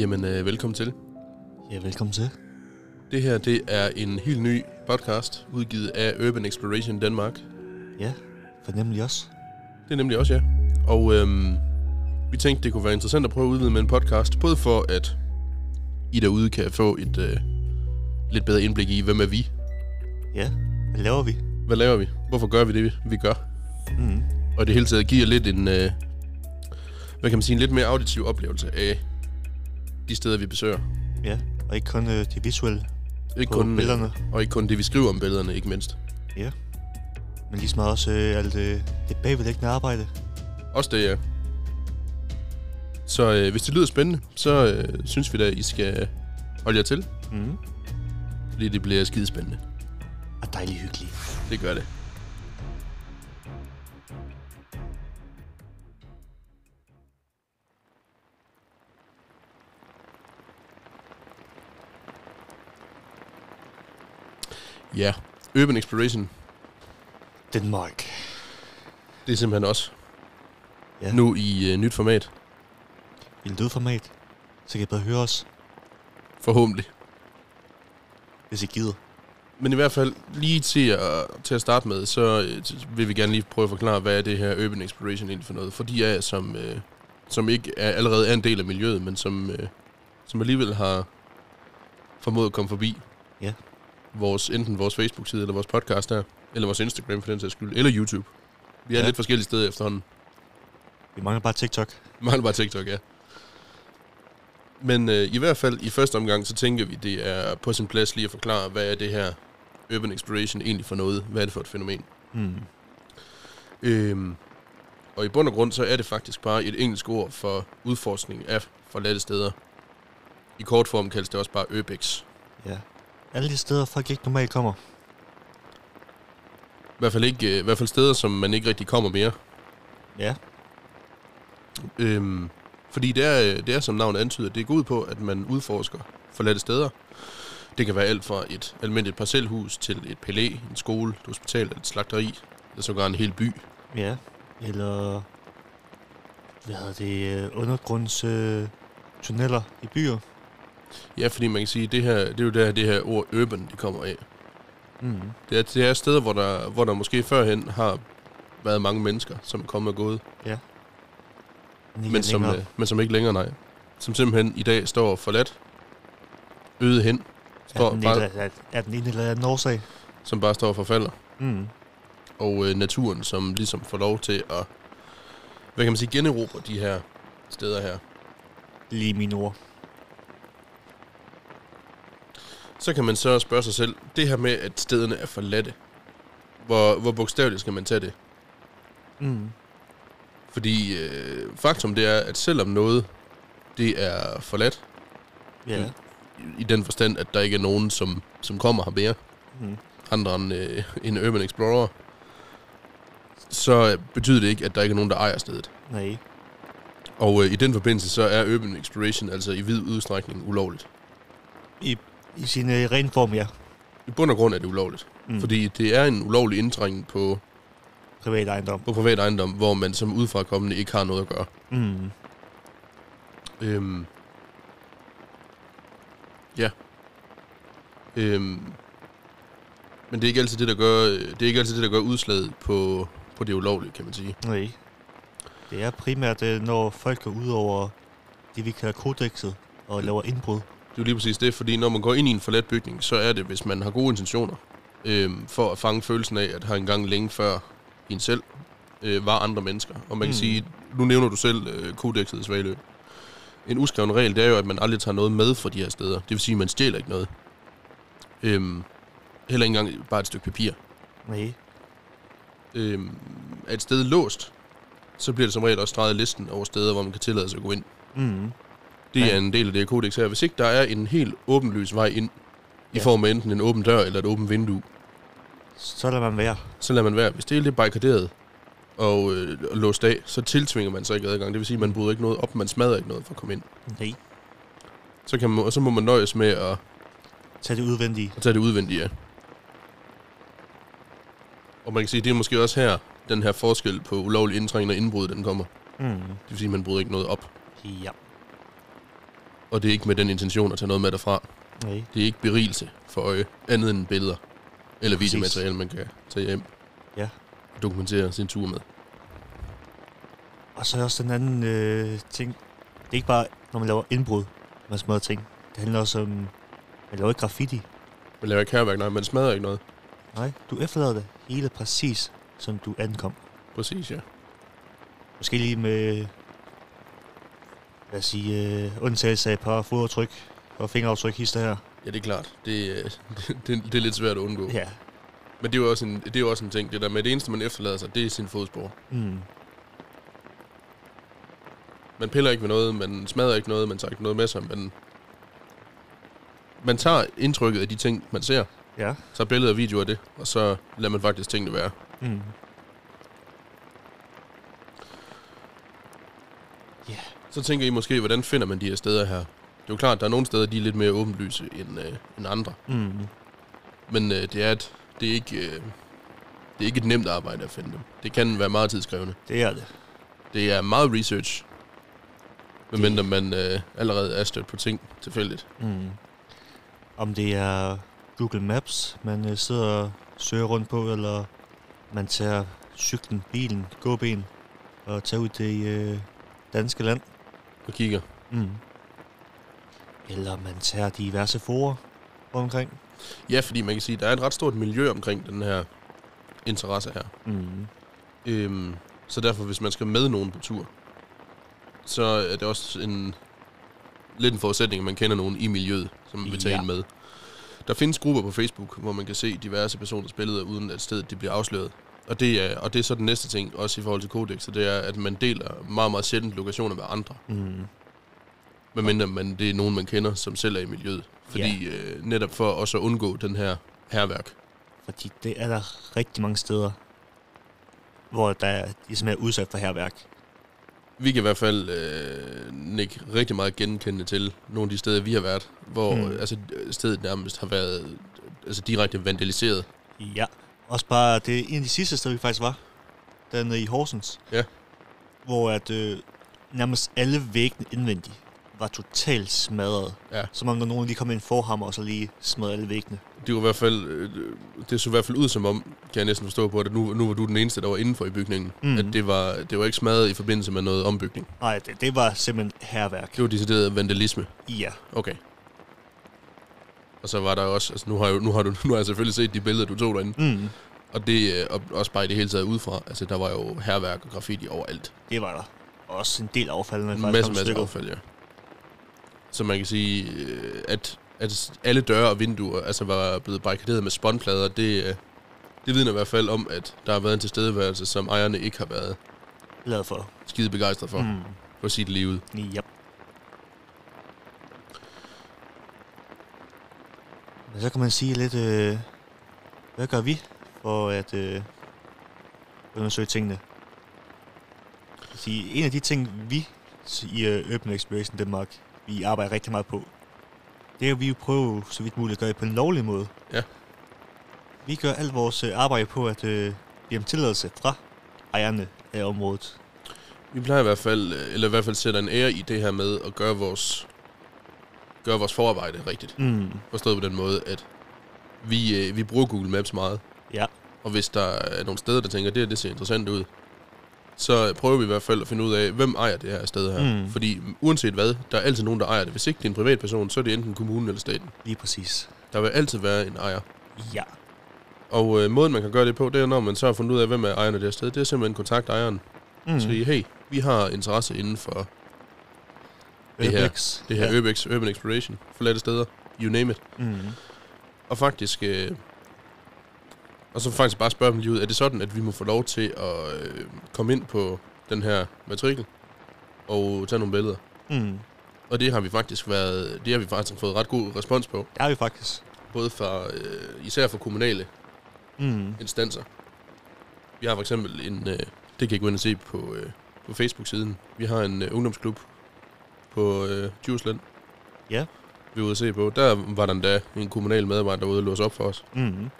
Jamen, øh, velkommen til. Ja, velkommen til. Det her, det er en helt ny podcast, udgivet af Urban Exploration Danmark. Ja, fornemmelig også. Det er nemlig også, ja. Og øhm, vi tænkte, det kunne være interessant at prøve at udvide med en podcast, både for at I derude kan få et øh, lidt bedre indblik i, hvem er vi? Ja, hvad laver vi? Hvad laver vi? Hvorfor gør vi det, vi gør? Mm. Og det hele taget giver lidt en, øh, hvad kan man sige, en lidt mere auditiv oplevelse af de steder, vi besøger. Ja, og ikke kun øh, det visuelle Ikke kun, øh, billederne, Og ikke kun det, vi skriver om billederne, ikke mindst. men lige så meget også øh, alt øh, det bagvedlæggende arbejde. Også det, ja. Så øh, hvis det lyder spændende, så øh, synes vi da, I skal holde jer til, Mm. fordi det bliver skide spændende. Og dejligt hyggeligt. Det gør det. Ja, Urban Exploration, Danmark. det er simpelthen også Ja. nu i øh, nyt format, I lydformat, så kan I bare høre os, forhåbentlig. hvis I gider. Men i hvert fald lige til at, til at starte med, så øh, vil vi gerne lige prøve at forklare, hvad er det her Urban Exploration egentlig for noget. For de jer, som, øh, som ikke er, allerede er en del af miljøet, men som, øh, som alligevel har formået at komme forbi. Vores, enten vores Facebook-side, eller vores podcast her, eller vores Instagram for den sags skyld, eller YouTube. Vi er ja. Lidt forskellige steder efterhånden. Vi mangler bare TikTok. Vi mangler bare TikTok, ja. Men øh, i hvert fald i første omgang, så tænker vi, det er på sin plads lige at forklare, hvad er det her Urban Exploration egentlig for noget? Hvad er det for et fænomen? Mm. Øhm, og i bund og grund, så er det faktisk bare et engelsk ord for udforskning af forladte steder. I kort form kaldes det også bare Urbex. Ja. Alle de steder, folk ikke normalt kommer. I hvert fald, ikke, øh, i hvert fald steder, som man ikke rigtig kommer mere. Ja. Øhm, fordi det er, øh, det er, som navnet antyder, det går ud på, at man udforsker forladte steder. Det kan være alt fra et almindeligt parcelhus til et palæ, en skole, et hospital, et slagteri, eller sågar en hel by. Ja. Eller... Hvad hedder det? Øh, undergrunds... Øh, tunneller i byer. Ja, fordi man kan sige, det her, det er jo der, det her ord urban, det kommer af. Mm. Det er, det er steder, hvor der, hvor der måske førhen har været mange mennesker, som er kommet og gået, Men, men som, øh, men som ikke længere, nej. Som simpelthen i dag står forladt, øde hen, er, står den bare, en, er, er den en eller anden årsag? som bare står og forfalder. Mm. Og øh, naturen, som ligesom får lov til at, hvad kan man sige, generobre de her steder her. Lige mine ord. Så kan man så spørge sig selv, det her med, at stederne er forladte, hvor, hvor bogstaveligt skal man tage det? Mm. Fordi øh, faktum det er, at selvom noget det er forladt, Ja. i, i den forstand, at der ikke er nogen, som, som kommer her mere, Mm. andre end øh, en Urban Explorer, så øh, betyder det ikke, at der ikke er nogen, der ejer stedet. Nej. Og øh, i den forbindelse, så er Urban Exploration altså i vid udstrækning ulovligt. I, i sin øh, ren form, ja. I bund og grund er det ulovligt. Mm. Fordi det er en ulovlig indtrængen på, Privat ejendom. på privat ejendom, hvor man som udefrakommende ikke har noget at gøre. Mm. Øhm. Ja. Øhm. Men det er ikke altid det, der gør, det er ikke altid det, der gør udslaget på, på det ulovlige, kan man sige. Nej. Det er primært, øh, når folk går ud over det, vi kalder kodexet, og laver indbrud. Det er jo lige præcis det, fordi når man går ind i en forladt bygning, så er det, hvis man har gode intentioner, øhm, for at fange følelsen af, at har engang længe før en selv øh, var andre mennesker. Og man kan Mm. sige, nu nævner du selv øh, kodexet i Svalø. En uskreven regel, det er jo, at man aldrig tager noget med fra de her steder. Det vil sige, at man stjæler ikke noget. Øhm, heller ikke engang bare et stykke papir. Nej. Øhm, er et sted låst, så bliver det som regel også streget listen over steder, hvor man kan tillade sig at gå ind. Mm. Det Ja. er en del af det her kodex her. Hvis ikke der er en helt åbenlys vej ind, i Ja. form af enten en åben dør eller et åbent vindue, Så lader man være. så lader man være. Hvis det er lidt barrikaderet og, øh, og låst af, så tiltvinger man sig ikke adgang. Det vil sige, at man bryder ikke noget op, man smadrer ikke noget for at komme ind. Nej. Så, kan man, og så må man nøjes med at, Tag det udvendige. at tage det udvendige af. Og man kan sige, det er måske også her, den her forskel på ulovlig indtrængende og indbrud, den kommer. Mm. Det vil sige, at man bryder ikke noget op. Ja. Og det er ikke med den intention at tage noget med derfra. Nej. Det er ikke berigelse for øje, andet end billeder. Eller Præcis. videomateriale, man kan tage hjem. Ja. Og dokumentere sin tur med. Og så er også den anden øh, ting. Det er ikke bare, når man laver indbrud, man smadrer ting. Det handler også om, man laver ikke graffiti. Man laver ikke herværk, nej, man smadrer ikke noget. Nej, du efterlader det hele præcis, som du ankom. Præcis, ja. Måske lige med, lad os sige, øh, undtagelse af et par fodaftryk og fingeraftryk hister her. Ja, det er klart. Det, øh, det, det er lidt svært at undgå. Ja. Men det er jo også en, det er jo også en ting. Det der med det eneste, man efterlader sig, det er sin fodspor. Mm. Man piller ikke ved noget, man smadrer ikke noget, man tager ikke noget med sig, men man tager indtrykket af de ting, man ser, Ja. tager billeder og videoer af det, og så lader man faktisk tingene være. Mm. Så tænker I måske, hvordan finder man de her steder her? Det er jo klart, der er nogle steder, de er lidt mere åbenlyse end, øh, end andre. Mm. Men øh, det, er et, det, er ikke, øh, det er ikke et nemt arbejde at finde dem. Det kan være meget tidskrævende. Det er det. Det er meget research, medmindre man øh, allerede er stødt på ting tilfældigt. Mm. Om det er Google Maps, man øh, sidder og søger rundt på, eller man tager cyklen, bilen, gåben og tager ud til øh, danske land. Og kigger. Mm. Eller man tager diverse forer omkring. Ja, fordi man kan sige, at der er et ret stort miljø omkring den her interesse her. Mm. Øhm, så derfor, hvis man skal med nogen på tur, så er det også en lidt en forudsætning, at man kender nogen i miljøet, som vil tage Ja. en med. Der findes grupper på Facebook, hvor man kan se diverse personers billeder, uden at stedet det bliver afsløret. Og det, er, og det er så den næste ting, også i forhold til Codex, og det er, at man deler meget, meget sjældent lokationer med andre. Mm. Medmindre man, det er nogen, man kender, som selv er i miljøet. Fordi øh, netop for også at undgå den her herværk. Fordi det er der rigtig mange steder, hvor der er, de som er udsat for herværk. Vi kan i hvert fald øh, nikke rigtig meget genkendende til nogle af de steder, vi har været, hvor Mm. altså, stedet nærmest har været altså, direkte vandaliseret. Ja. Også bare, det er en af de sidste steder, vi faktisk var. Dernede i Horsens. Ja. Hvor at øh, nærmest alle væggene indvendigt var totalt smadret. Ja. Som om der nogen lige kom med en forhammer og så lige smadrede alle væggene. Det var i hvert fald, øh, det så i hvert fald ud som om, kan jeg næsten forstå på, at nu, nu var du den eneste, der var indenfor i bygningen. Mm. At det var, det var ikke smadret i forbindelse med noget ombygning. Nej, det, det var simpelthen herværk. Det var decideret vandalisme. Ja. Okay. Og så var der også, altså nu har, jeg, nu har, du, nu har jeg selvfølgelig set de billeder, du tog derinde. Mm. Og det øh, og også bare i det hele taget udefra. Altså der var jo herværk og graffiti overalt. Det var der. Også en del affald, når En det faktisk masse, masse affald, ja. Så man kan sige, øh, at, at alle døre og vinduer altså var blevet barrikaderet med spåndplader, det, øh, det vidner i hvert fald om, at der har været en tilstedeværelse, som ejerne ikke har været Glad for. skide begejstret for, mm. For sit liv. Ja. Men så kan man sige lidt, øh, hvad gør vi for at øh, undersøge tingene? Sige, en af de ting, vi i øh, Open Exploration Danmark, vi arbejder rigtig meget på, det er, at vi jo prøver så vidt muligt at gøre det på en lovlig måde. Ja. Vi gør alt vores øh, arbejde på at øh, blive om tilladelse fra ejerne af området. Vi plejer i hvert fald, øh, eller i hvert fald sætter en ære i det her med at gøre vores, gøre vores forarbejde rigtigt. Mm. Forstået på den måde, at vi, øh, vi bruger Google Maps meget. Ja. Og hvis der er nogle steder, der tænker, det her det ser interessant ud, så prøver vi i hvert fald at finde ud af, hvem ejer det her sted her. Mm. Fordi uanset hvad, der er altid nogen, der ejer det. Hvis ikke det er en privatperson, så er det enten kommunen eller staten. Lige præcis. Der vil altid være en ejer. Ja. Og øh, måden, man kan gøre det på, det er, når man så har fundet ud af, hvem er ejerne af det her sted, det er simpelthen kontakt ejeren. Mm. Sige, hey, vi har interesse inden for det her- Urbex. det her ja. Urbex, Urban Exploration, forladte steder, you name it. Mm. Og faktisk... Øh, og så faktisk bare spørge dem lige ud, er det sådan, at vi må få lov til at øh, komme ind på den her matrikel og tage nogle billeder? Mm. Og det har vi faktisk været, det har vi faktisk fået ret god respons på, Det har vi faktisk. både fra, øh, især fra kommunale Mm. instanser. Vi har for eksempel en, øh, det kan I gå ind og se på, øh, på Facebook-siden. Vi har en øh, ungdomsklub på øh, Djursland. Ja. Vi var ude at se på. Der var der endda en kommunal medarbejder, der var ude og låse op for os. Mm.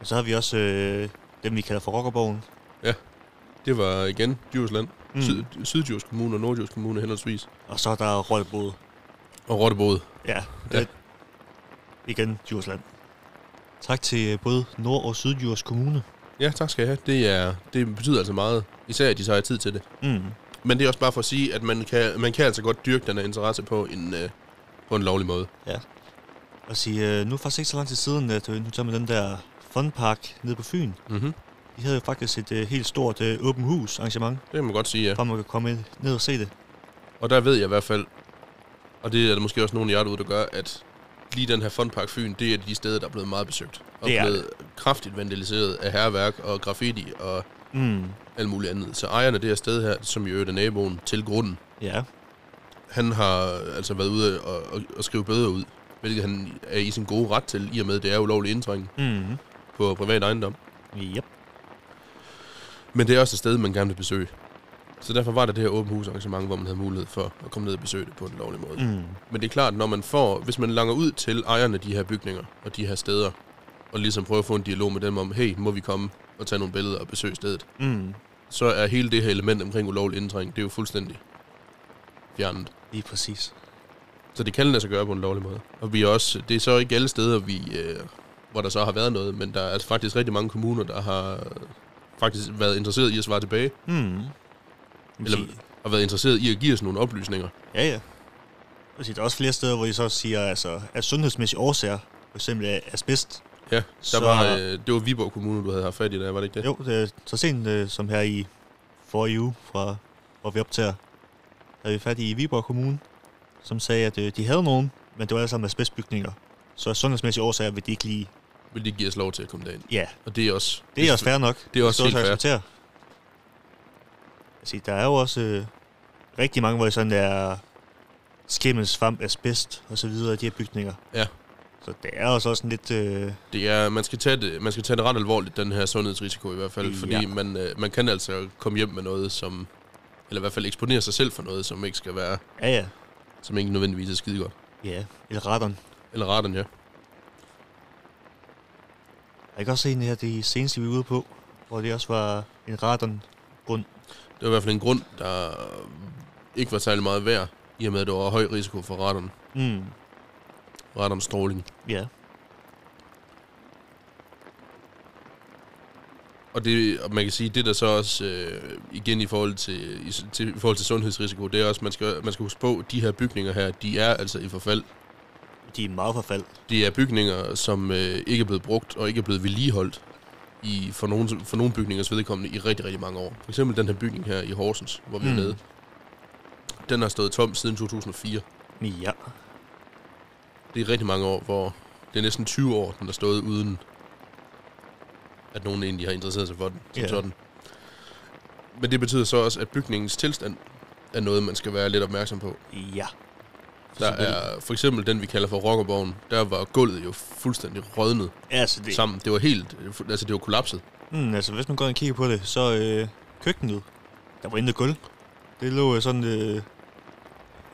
Og så har vi også øh, dem, vi kalder for Rockerborgen. Det var igen Djursland. Mm. Syd, Syddjurs Kommune og Nordjurs Kommune henholdsvis. Og så er der Rødbod. Og Rottebod. Ja, Ja. det, igen Djursland. Tak til øh, både Nord- og Sydjurs Kommune. Ja, tak skal jeg have. Det, er, det betyder altså meget. Især, at de så har tid til det. Mm. Men det er også bare for at sige, at man kan, man kan altså godt dyrke den her interesse på en, øh, på en lovlig måde. Og sige, øh, nu er faktisk ikke så lang tid siden, at øh, nu tager man den der funpark nede på Fyn. Mm-hmm. De havde jo faktisk et øh, helt stort øh, åben hus arrangement, Det kan man godt sige, ja. hvor man kan komme ned og se det. Og der ved jeg i hvert fald, og det er der måske også nogle af jer derude, der gør, at lige den her Funpark Fyn, det er de steder, der er blevet meget besøgt. Og Det er blevet kraftigt vandaliseret af herværk og graffiti og Mm. Alt muligt andet. Så ejerne af det her sted her, som jo er naboen til grunden, Ja, han har altså været ude og, og, og skrive bøder ud, hvilket han er i sin gode ret til, i og med, at det er ulovlig indtrængen mm. på privat ejendom. Yep. Men det er også et sted, man gerne vil besøge. Så derfor var der det her åben hus arrangement, hvor man havde mulighed for at komme ned og besøge det på en lovlig måde. Mm. Men det er klart, når man får, hvis man langer ud til ejerne af de her bygninger og de her steder, og ligesom prøver at få en dialog med dem om, hey, må vi komme og tage nogle billeder og besøge stedet, Mm. Så er hele det her element omkring ulovlig indtræng, det er jo fuldstændig fjernet. Lige præcis. Så det kan lade sig gøre på en lovlig måde. Og vi er også, det er så ikke alle steder, vi, øh, hvor der så har været noget, men der er faktisk rigtig mange kommuner, der har faktisk været interesseret i at svare tilbage, Mm. Eller- og været interesseret i at give os nogle oplysninger. Ja, ja. Der er også flere steder, hvor de så siger, altså, af sundhedsmæssige årsager, for eksempel asbest. Ja, der Så- var, øh, det var Viborg Kommune, du havde haft fat i der, var det ikke det? Jo, det er så sent øh, som her i forrige uge, fra, hvor vi optager, havde vi fat i Viborg Kommune, som sagde, at øh, de havde nogen, men det var alle sammen asbestbygninger. Så af sundhedsmæssige årsager vil de ikke lige... Vil de give os lov til at komme derind? Ja, Og det er også... det er også fair nok. Det er også helt fair. fair. Altså, der er jo også øh, rigtig mange, hvor det sådan er skimmel, svamp, asbest og så videre, de her bygninger. Ja. Så det er også sådan lidt... Øh, Det er, man skal, tage det, man skal tage det ret alvorligt, den her sundhedsrisiko i hvert fald, fordi Ja. man, øh, man kan altså komme hjem med noget, som, eller i hvert fald eksponere sig selv for noget, som ikke skal være, ja, ja. som ikke nødvendigvis er skide godt. Ja, eller radon. Eller radon, ja. Jeg kan også se en her, det seneste vi var ude på, hvor det også var en radon. Det var i hvert fald en grund, der ikke var særlig meget værd, i og med, at der var høj risiko for radon, Mm. Radonstråling. Ja. Og det, og man kan sige, det der så også, øh, igen i forhold til, i, til, i forhold til sundhedsrisiko, det er også, man skal, man skal huske på, de her bygninger her, de er altså i forfald. De er meget forfald. Det er bygninger, som øh, ikke er blevet brugt og ikke er blevet vedligeholdt i, for, nogle, for nogle bygningers vedkommende i rigtig, rigtig mange år. For eksempel den her bygning her i Horsens, hvor vi mm. er nede. Den har stået tom siden 2004. Ja. Det er rigtig mange år, hvor det er næsten 20 år, den har stået uden, at nogen egentlig har interesseret sig for den som Ja. sådan. Men det betyder så også, at bygningens tilstand er noget, man skal være lidt opmærksom på. Ja. Der er for eksempel den, vi kalder for rockerborgen. Der var gulvet jo fuldstændig rådnet Altså, det, sammen. Det var helt, altså det var kollapset. Mm, altså, hvis man går og kigger på det, så øh, køkkenet, der var intet gulv. Det lå øh, sådan øh,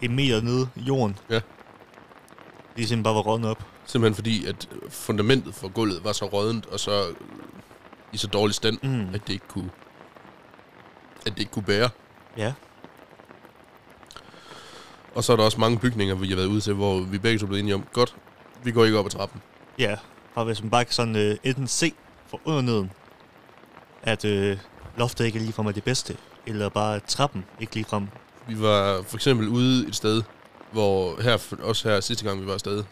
en meter nede i jorden. Ja. Det simpelthen bare var rådnet op. Simpelthen fordi, at fundamentet for gulvet var så rådent, og så i så dårlig stand, Mm. at det ikke kunne, at det ikke kunne bære. Ja. Og så er der også mange bygninger, vi har været ude til, hvor vi begge to er blevet enige om, godt, vi går ikke op ad trappen. Ja, bare hvis man bare kan sådan øh, enten se fra under neden, at øh, loftet ikke ligefrem er det bedste, eller bare trappen ikke ligefrem. Vi var for eksempel ude et sted, hvor her, også her sidste gang vi var afsted,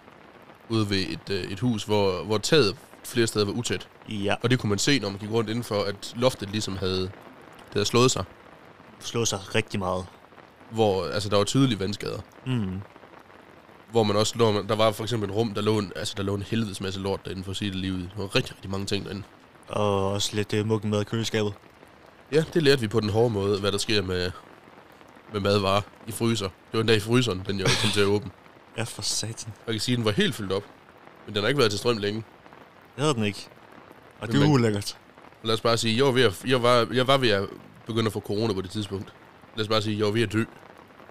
ude ved et, øh, et hus, hvor, hvor taget flere steder var utæt. Ja, Og det kunne man se, når man gik rundt indenfor, at loftet ligesom havde, det havde slået sig. slå sig rigtig meget. Hvor altså, der var tydelige vandskader. Mm. Hvor man også lå, der var for eksempel et rum, der lå en, altså, der lå en helvedes masse lort derinde, for at sige det lige ud. Der var rigtig, rigtig mange ting derinde. Og også lidt øh, muggen mad i køleskabet. Ja, det lærte vi på den hårde måde, hvad der sker med, med madvarer i fryser. Det var en dag i fryseren, den jeg kom til at åbne. Ja, for satan. Jeg kan sige, at den var helt fyldt op. Men den har ikke været til strøm længe. Det havde den ikke. Og det Men er man- ulækkert. Og lad os bare sige, jeg var, ved at, jeg, var, jeg var ved at begynde at få corona på det tidspunkt. Lad os bare sige, jeg var ved at dø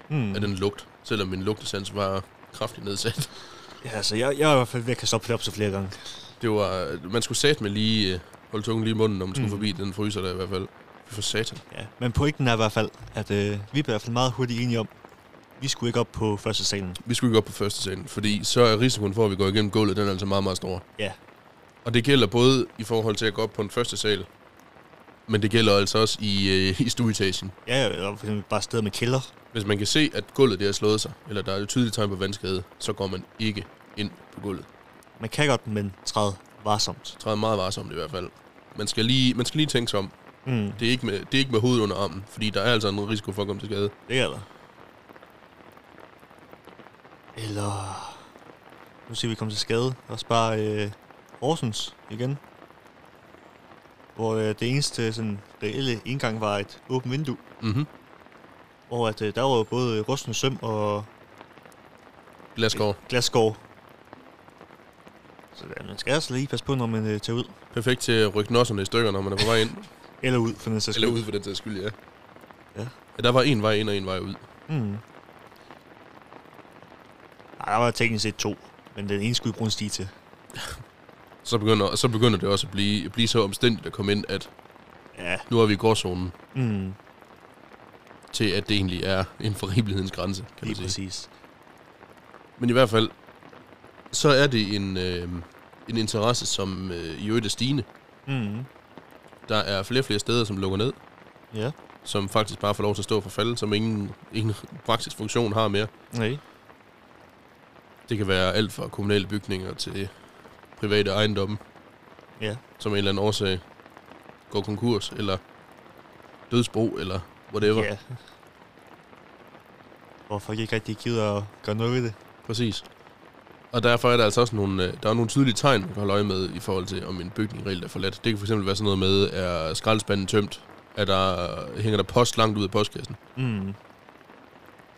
Mm. af den lugt, selvom min lugtesans var kraftigt nedsat. Ja, altså, jeg, jeg er i hvert fald ved at kaste op så flere gange. Det var, man skulle sat med lige, øh, holde tungen lige i munden, når man skulle Mm. forbi den fryser der i hvert fald. For satan. Ja, men pointen er i hvert fald, at øh, vi er i hvert fald meget hurtigt enige om, vi skulle ikke op på første salen. Vi skulle ikke op på første salen, fordi så er risikoen for, at vi går igennem gulvet, den er altså meget, meget stor. Ja. Og det gælder både i forhold til at gå op på en første sal, men det gælder altså også i, øh, i stueetagen. Ja, eller for eksempel bare steder med kælder. Hvis man kan se, at gulvet det har slået sig, eller der er et tydeligt tegn på vandskade, så går man ikke ind på gulvet. Man kan godt, men træd varsomt. Træder meget varsomt i hvert fald. Man skal lige, man skal lige tænke sig om. Mm, Det er, ikke med, det er ikke med hovedet under armen, fordi der er altså en risiko for at komme til skade. det er der. Eller... Nu siger vi kom til skade. Også bare øh, Horsens igen. Hvor øh, det eneste sådan, reelle indgang var et åbent vindue. Mhm. Hvor at, øh, der var både rustne søm og Glasgård. glasgård. Så ja, man skal altså lige passe på, når man øh, tager ud. Perfekt til at rykke nosserne i stykker, når man er på vej ind. Eller ud, for den sags Eller skyld. ud for den sags skyld, ja. Ja. ja. der var en vej ind og en vej ud. Mm. Ej, der var teknisk set to. Men den ene skulle bruge en sti til. Så begynder, så begynder det også at blive, blive så omstændigt at komme ind, at Ja. nu er vi i gråzonen Mm. til, at det egentlig er en forribelighedens grænse, kan man Lige sige. præcis. Men i hvert fald, så er det en, øh, en interesse, som øh, i øvrigt er stigende. Mm. Der er flere og flere steder, som lukker ned, Ja. som faktisk bare får lov til at stå for falde, som ingen, ingen praktisk funktion har mere. Nej. Det kan være alt fra kommunale bygninger til private ejendomme, Ja. som en eller anden årsag går konkurs, eller dødsbro, eller whatever. Ja. Hvor folk ikke rigtig gider at gøre noget ved det. Præcis. Og derfor er der altså også nogle, øh, der er nogle tydelige tegn, man kan holde øje med i forhold til, om en bygning reelt er forladt. Det kan fx være sådan noget med, er skraldespanden tømt? Er der, hænger der post langt ud af postkassen? Mm.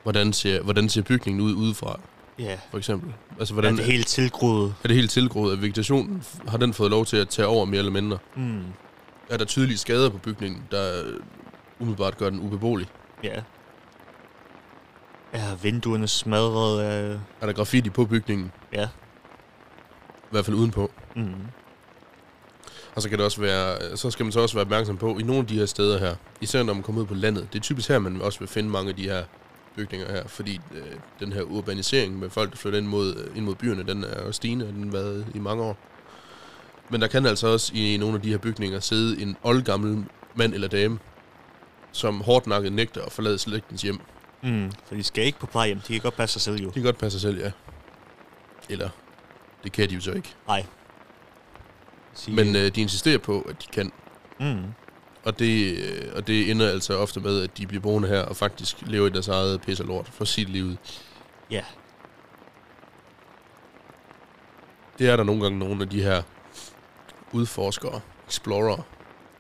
Hvordan ser, hvordan ser bygningen ud udefra, Ja. for eksempel? Altså, Hvordan er det helt tilgroet? er det helt tilgroet? Er vegetationen, har den fået lov til at tage over mere eller mindre? Mm. Er der tydelige skader på bygningen, der umiddelbart gør den ubeboelig? Ja. Er vinduerne smadret af... Er der graffiti på bygningen? Ja. I hvert fald udenpå. Mm. Og så kan det også være, så skal man så også være opmærksom på, i nogle af de her steder her, især når man kommer ud på landet, det er typisk her, man også vil finde mange af de her bygninger her, fordi øh, den her urbanisering med folk, der flytter ind mod, øh, ind mod byerne, den er jo stigende, og den har været i mange år. Men der kan altså også i nogle af de her bygninger sidde en oldgammel mand eller dame, som hårdt nakket nægter at forlade slægtens hjem. Mm. For de skal ikke på plejehjem. De kan godt passe sig selv jo. De kan godt passe sig selv, ja. Eller, det kan de jo så ikke. Sige, Men øh, de insisterer på, at de kan. Mm. Og det, øh, og det ender altså ofte med, at de bliver boende her og faktisk lever i deres eget og lort for sit liv. Ja. Det er der nogle gange nogle af de her udforskere, explorer,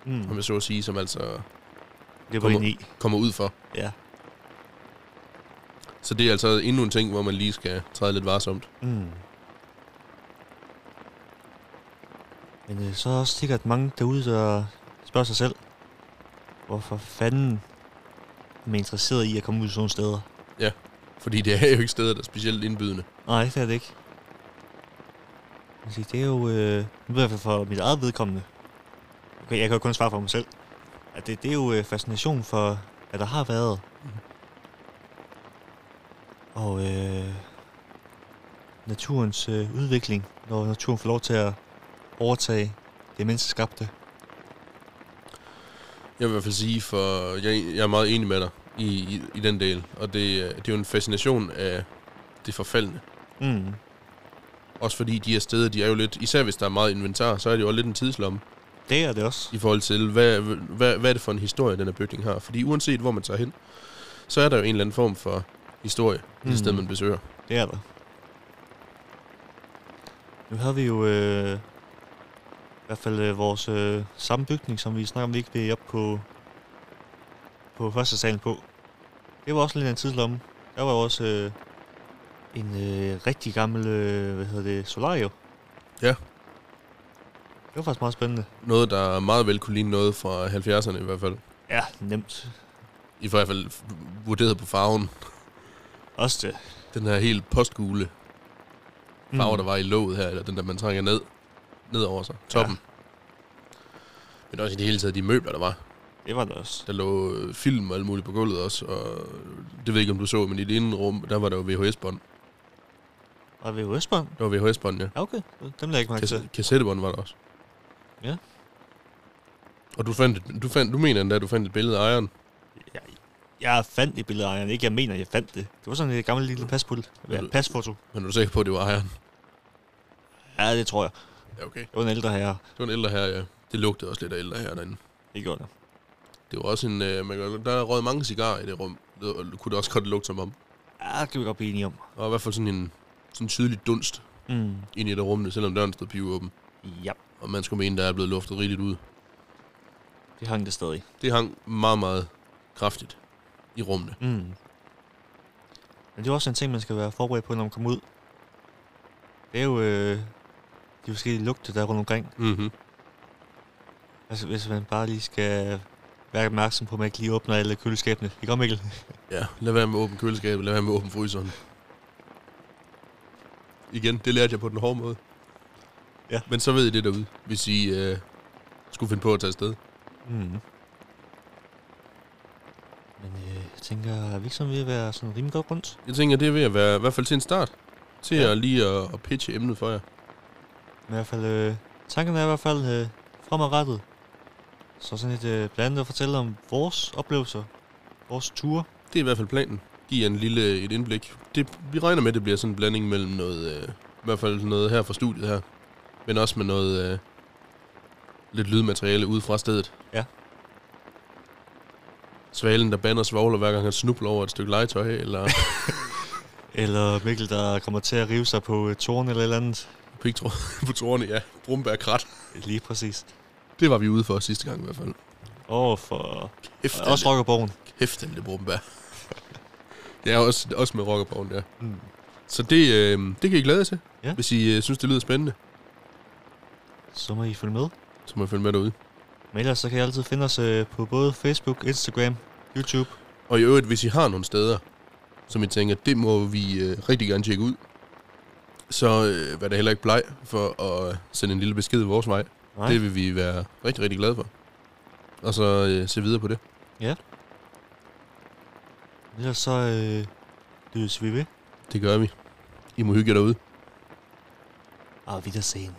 Mm. om jeg så at sige, som altså Det kommer- i. kommer ud for. Ja. Så det er altså endnu en ting, hvor man lige skal træde lidt varsomt. Mm. Men øh, så er der også sikkert mange derude, der spørger sig selv, hvorfor fanden er man interesseret i at komme ud sådan nogle steder? Fordi det er jo ikke steder, der er specielt indbydende. Nej, det er det ikke. Siger, Det er jo, øh, i hvert fald for mit eget vedkommende, okay, jeg kan jo kun svare for mig selv, at det, det er jo øh, fascination for, hvad der har været. Mhm. Og øh, naturens øh, udvikling, når naturen får lov til at overtage det menneskeskabte. Jeg vil i hvert fald sige, for jeg, jeg er meget enig med dig i, i, i den del. Og det, er- det er jo en fascination af det forfaldne. Mm. Også fordi de her steder, de er jo lidt, især hvis der er meget inventar, så er det jo også lidt en tidslomme. Det er det også. i forhold til, hvad, hvad, hvad er det for en historie, den her bygning har. Fordi uanset hvor man tager hen, så er der jo en eller anden form for historie i det sted, man besøger. Det er der. Nu havde vi jo øh, i hvert fald øh, vores øh, samme bygning, som vi snakker om, vi ikke vil op på, på første salen på. Det var også lidt af en tidslomme. Der var jo også øh, en øh, rigtig gammel, øh, hvad hedder det, solario. Ja. Det var faktisk meget spændende. Noget, der meget vel kunne ligne noget fra 70'erne i hvert fald. Ja, nemt. I hvert fald vurderet på farven. Også det. Den her helt postgule farve, Mm. der var i låget her, eller den der, man trænger ned, ned over sig. Toppen. Men også i det hele taget de møbler, der var. Det var det også. Der lå øh, film og alt muligt på gulvet også, og det ved jeg ikke, om du så, men i det ene rum, der var der jo VHS-bånd. Og ved Østbånd? Der var VHS-bånd, ja. Ja, okay. Dem lader jeg ikke mærke til. Kas- kassettebånd var der også. Ja. Og du fandt, et, du fandt, du mener endda, at du fandt et billede af ejeren. Jeg, jeg fandt et billede af ejeren. Ikke, jeg mener, jeg fandt det. Det var sådan et gammelt lille paspult. Ja, pasfoto. Men er du sikker på, at det var ejeren? Ja, det tror jeg. Ja, okay. Det var en ældre herre. Det var en ældre her, ja. Det lugtede også lidt af ældre her derinde. Det gjorde det. Det var også en... Øh, man, der er røget mange cigarer i det rum. Det var- kunne det også godt lugte som om. Ja, det kan vi godt blive enige om. Var i hvert fald sådan en sådan en tydelig dunst Mm. ind i det rum, selvom døren stod pivåben. Ja, Og man skulle mene, der er blevet luftet rigeligt ud. det hang det stadig. Det hang meget, meget kraftigt i rummene. Mm. Men det er også en ting, man skal være forberedt på, når man kommer ud. Det er jo øh, de forskellige lugte, der er rundt omkring. Mm-hmm. Altså, hvis man bare lige skal være opmærksom på, at man ikke lige åbner alle køleskabene. Ikke om, Mikkel? Ja, lad være med at åbne køleskabet, lad være med at åbne fryseren. Igen, det lærte jeg på den hårde måde. Ja. Men så ved I det derude, hvis I øh, skulle finde på at tage afsted. Mm. Men øh, jeg tænker, er vi ikke sådan ved at være sådan rimelig godt rundt? Jeg tænker, det er ved at være, i hvert fald til en start, til Ja. at lige at, at pitche emnet for jer. I hvert fald, øh, tankerne er i hvert fald øh, fremadrettet. Så sådan et øh, blandt andet at fortælle om vores oplevelser, vores ture. Det er i hvert fald planen. Giv jer en lille et indblik. Det, vi regner med, at det bliver sådan en blanding mellem noget, øh, i hvert fald noget her fra studiet her, men også med noget øh, lidt lydmateriale ude fra stedet. Ja. Svalen, der bander svogler, hver gang han snubler over et stykke legetøj, eller Eller Mikkel, der kommer til at rive sig på øh, tårn eller et eller andet. pigtråd på tårne, ja. Brumbærkrat. Lige præcis. Det var vi ude for sidste gang i hvert fald. Og for... Kæft, Også rockerborgen. Kæft, den det brumbær. det er også, også med rockerborgen, ja. Mm. Så det, øh, det kan I glæde jer til, Ja. hvis I øh, synes, det lyder spændende. Så må I følge med. Så må I følge med derude. Men ellers så kan I altid finde os øh, på både Facebook, Instagram, YouTube. Og i øvrigt, hvis I har nogle steder, som I tænker, det må vi øh, rigtig gerne tjekke ud, så øh, vær da heller ikke bleg for at sende en lille besked vores vej. Nej. Det vil vi være rigtig, rigtig glade for. Og så øh, se videre på det. Ellers så øh, lydes vi ved. Det gør vi. I må hygge jer derude. Der sen.